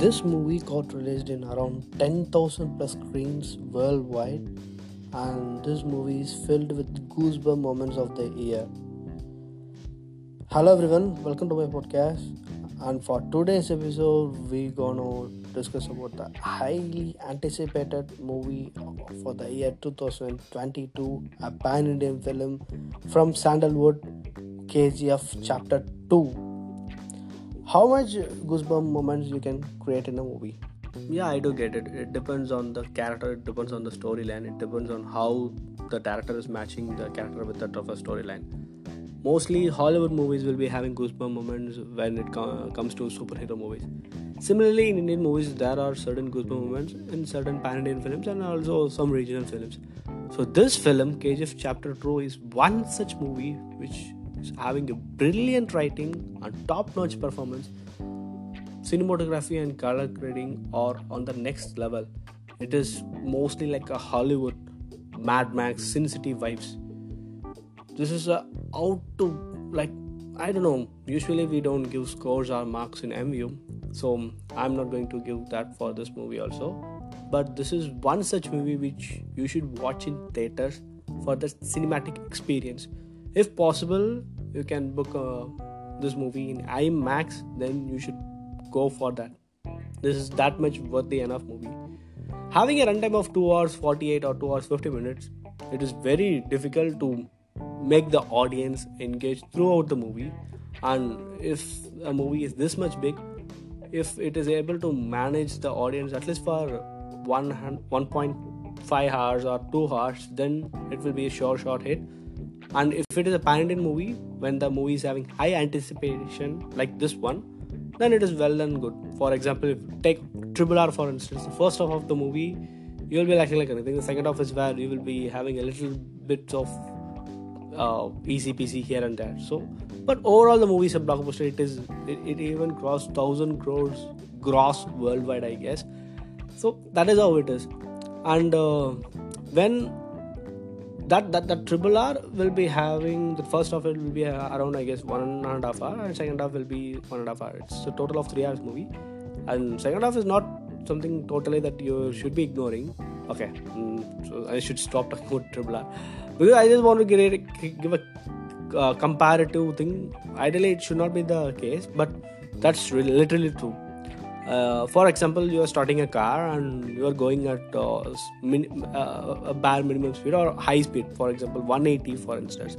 This movie got released in around 10,000 plus screens worldwide, and this movie is filled with goosebump moments of the year. Hello everyone, welcome to my podcast. And for today's episode, we're gonna discuss about the highly anticipated movie for the year 2022, a pan-Indian film from Sandalwood, KGF Chapter 2 how much goosebump moments you can create in a movie? Yeah i do get it. It depends on the character it depends on the storyline it depends on how the director is matching the character with that of a storyline. Mostly hollywood movies will be having goosebump moments when it com- comes to superhero movies. Similarly in indian movies there are certain goosebump moments in certain pan-indian films and also some regional films. So this film kgf chapter 2 is one such movie which having a brilliant writing and top-notch performance cinematography and color grading are on the next level. It is mostly like a hollywood mad max sin city vibes. This is a out to like i don't know. Usually we don't give scores or marks in Mview so i'm not going to give that for this movie also. But this is one such movie which you should watch in theaters for the cinematic experience if possible you can book uh, this movie in imax then you should go for that. This is that much worthy enough movie. Having a runtime of 2 hours 48 or 2 hours 50 minutes it is very difficult to make the audience engage throughout the movie. And if a movie is this much big if it is able to manage the audience at least for one 1.5 hours or 2 hours then it will be a sure short hit and if it is a pan-indian movie when the movie is having high anticipation like this one then it is well and good. For example take triple r for instance the first half of the movie you will be acting like anything. The second half is where you will be having a little bit of uh, easy peasy here and there. So but overall the movie is a blockbuster. It is it, it even crossed thousand crores gross worldwide i guess. So that is how it is. And uh, when that that that triple R will be having the first half it will be around I guess one and a half hour and second half will be one and a half hour. It's a total of three hours movie, and second half is not something totally that you should be ignoring. Okay, mm, so I should stop talking about triple R because I just want to give a, give a uh, comparative thing. Ideally, it should not be the case, but that's really, literally true uh, for example you are starting a car and you are going at uh, min- uh, a bare minimum speed or high speed for example 180 for instance.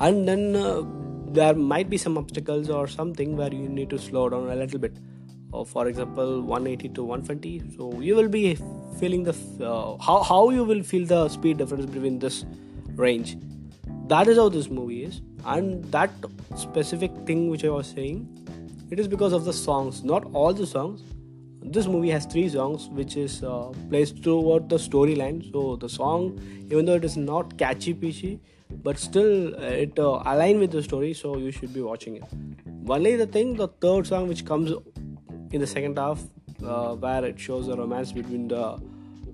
And then uh, there might be some obstacles or something where you need to slow down a little bit. Uh, for example 180 to 120 so you will be feeling the uh, how, how you will feel the speed difference between this range. That is how this movie is. And that specific thing which i was saying it is because of the songs not all the songs. This movie has three songs which is uh, placed throughout the storyline. So the song even though it is not catchy peachy but still uh, it uh, align with the story so you should be watching it. Only the thing the third song which comes in the second half uh, where it shows a romance between the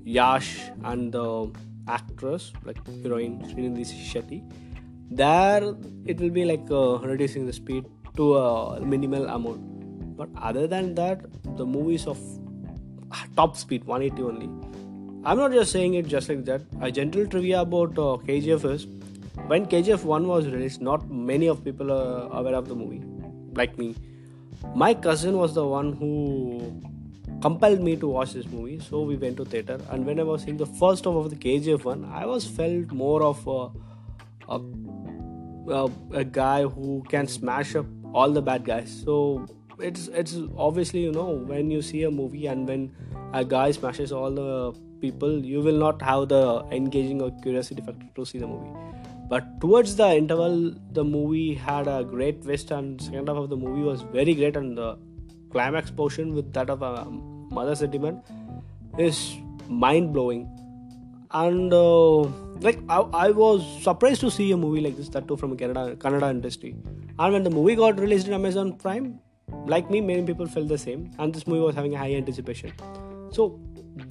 yash and the actress like heroine Srinidhi Shetty. There it will be like uh, reducing the speed to a minimal amount. But other than that the movies of top speed 180 only. I'm not just saying it just like that. A general trivia about uh, kgf is when kgf 1 was released not many of people are aware of the movie like me. My cousin was the one who compelled me to watch this movie so we went to theater. And when i was seeing the first of the kgf one i was felt more of a, a, a, a guy who can smash up all the bad guys. So it's it's obviously you know when you see a movie and when a guy smashes all the people you will not have the engaging or curiosity factor to see the movie. But towards the interval the movie had a great twist and second half of the movie was very great and the climax portion with that of a mother sentiment is mind blowing and uh, like I, I, was surprised to see a movie like this that too from Kannada Kannada industry. And when the movie got released in Amazon Prime like me many people felt the same. And this movie was having a high anticipation. So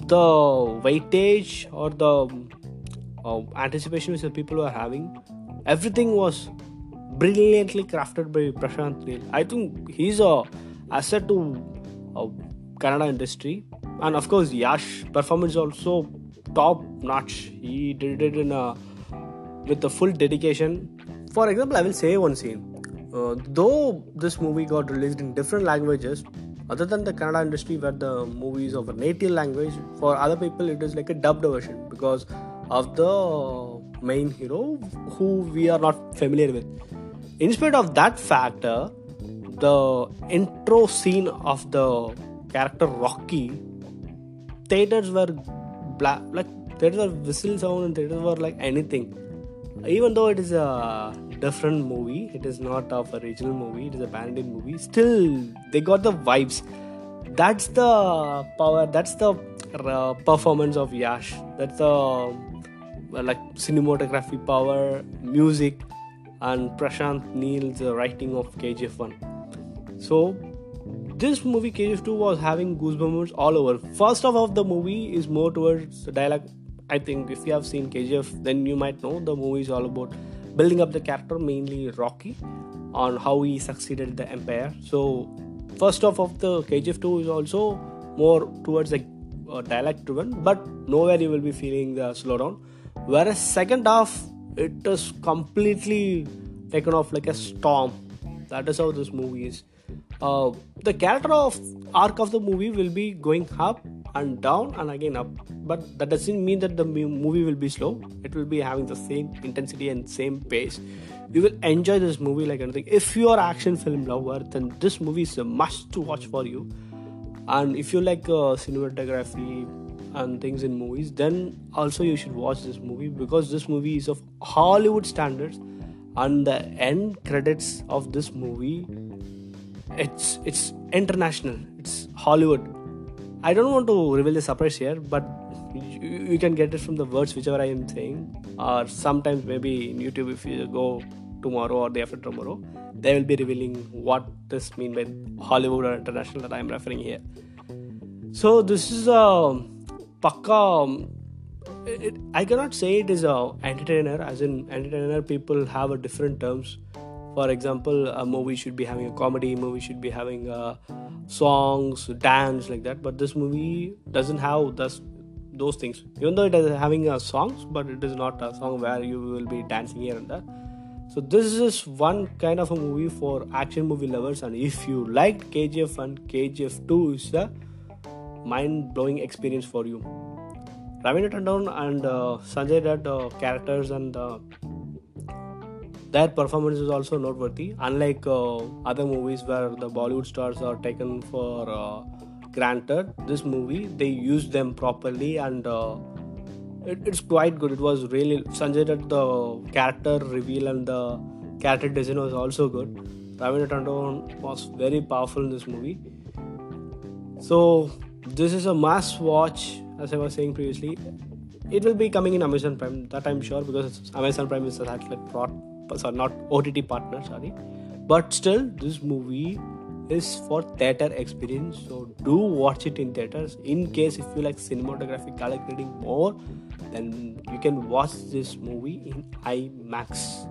the weightage or the uh, anticipation which the people were having everything was brilliantly crafted by Prashant Neel I think he's a asset to uh, Kannada industry. And of course, Yash performance also top notch. He did it in a with the full dedication. For example, I will say one scene. Uh, though this movie got released in different languages, other than the Kannada industry where the movie is of a native language, for other people it is like a dubbed version because of the main hero who we are not familiar with. In spite of that factor, the intro scene of the character Rocky, theaters were black, like there is a whistle sound and theaters were like anything. Even though it is a different movie, it is not of a regional movie, it is a pan movie. Still, they got the vibes. That's the power. That's the uh, performance of Yash. That's the uh, like cinematography power, music, and Prashant Neel's writing of KGF 1. So, this movie KGF 2 was having goosebumps all over. First half of the movie is more towards the dialogue. I think if you have seen KGF, then you might know the movie is all about building up the character, mainly Rocky, on how he succeeded the Empire. So, first half of the KGF 2 is also more towards the uh, dialect driven, but nowhere you will be feeling the slowdown. Whereas second half, it is completely taken off like a storm. That is how this movie is. Uh, the character of arc of the movie will be going up and down and again up. But that doesn't mean that the movie will be slow. It will be having the same intensity and same pace. You will enjoy this movie like anything. If you are action film lover then this movie is a must to watch for you. And if you like uh, cinematography and things in movies then also you should watch this movie because this movie is of hollywood standards. And the end credits of this movie it's it's international. It's hollywood. I don't want to reveal the surprise here but you, you can get it from the words whichever i am saying. Or sometimes maybe in youtube if you go tomorrow or the after tomorrow they will be revealing what this mean by hollywood or international that i am referring here. So this is a pakka um, it, i cannot say it is a entertainer as in entertainer people have a different terms for example a movie should be having a comedy movie should be having uh, songs dance like that. But this movie doesn't have those those things. Even though it is having uh, songs but it is not a song where you will be dancing here and there. So this is one kind of a movie for action movie lovers. And if you liked kgf and kgf 2 is a mind-blowing experience for you. Raveena Tandon and uh, Sanjay Dutt uh, characters and uh, their performance is also noteworthy. Unlike uh, other movies where the Bollywood stars are taken for uh, granted, this movie they use them properly and uh, it, it's quite good. It was really Sanjay Dutt the character reveal and the character design was also good. Raveena Tandon was very powerful in this movie. So this is a must watch as I was saying previously, it will be coming in Amazon Prime. That I'm sure because Amazon Prime is a satellite prod, Uh, sorry, not OTT partner. Sorry, but still, this movie is for theater experience. So do watch it in theaters. In case if you like cinematography, color grading more, then you can watch this movie in IMAX.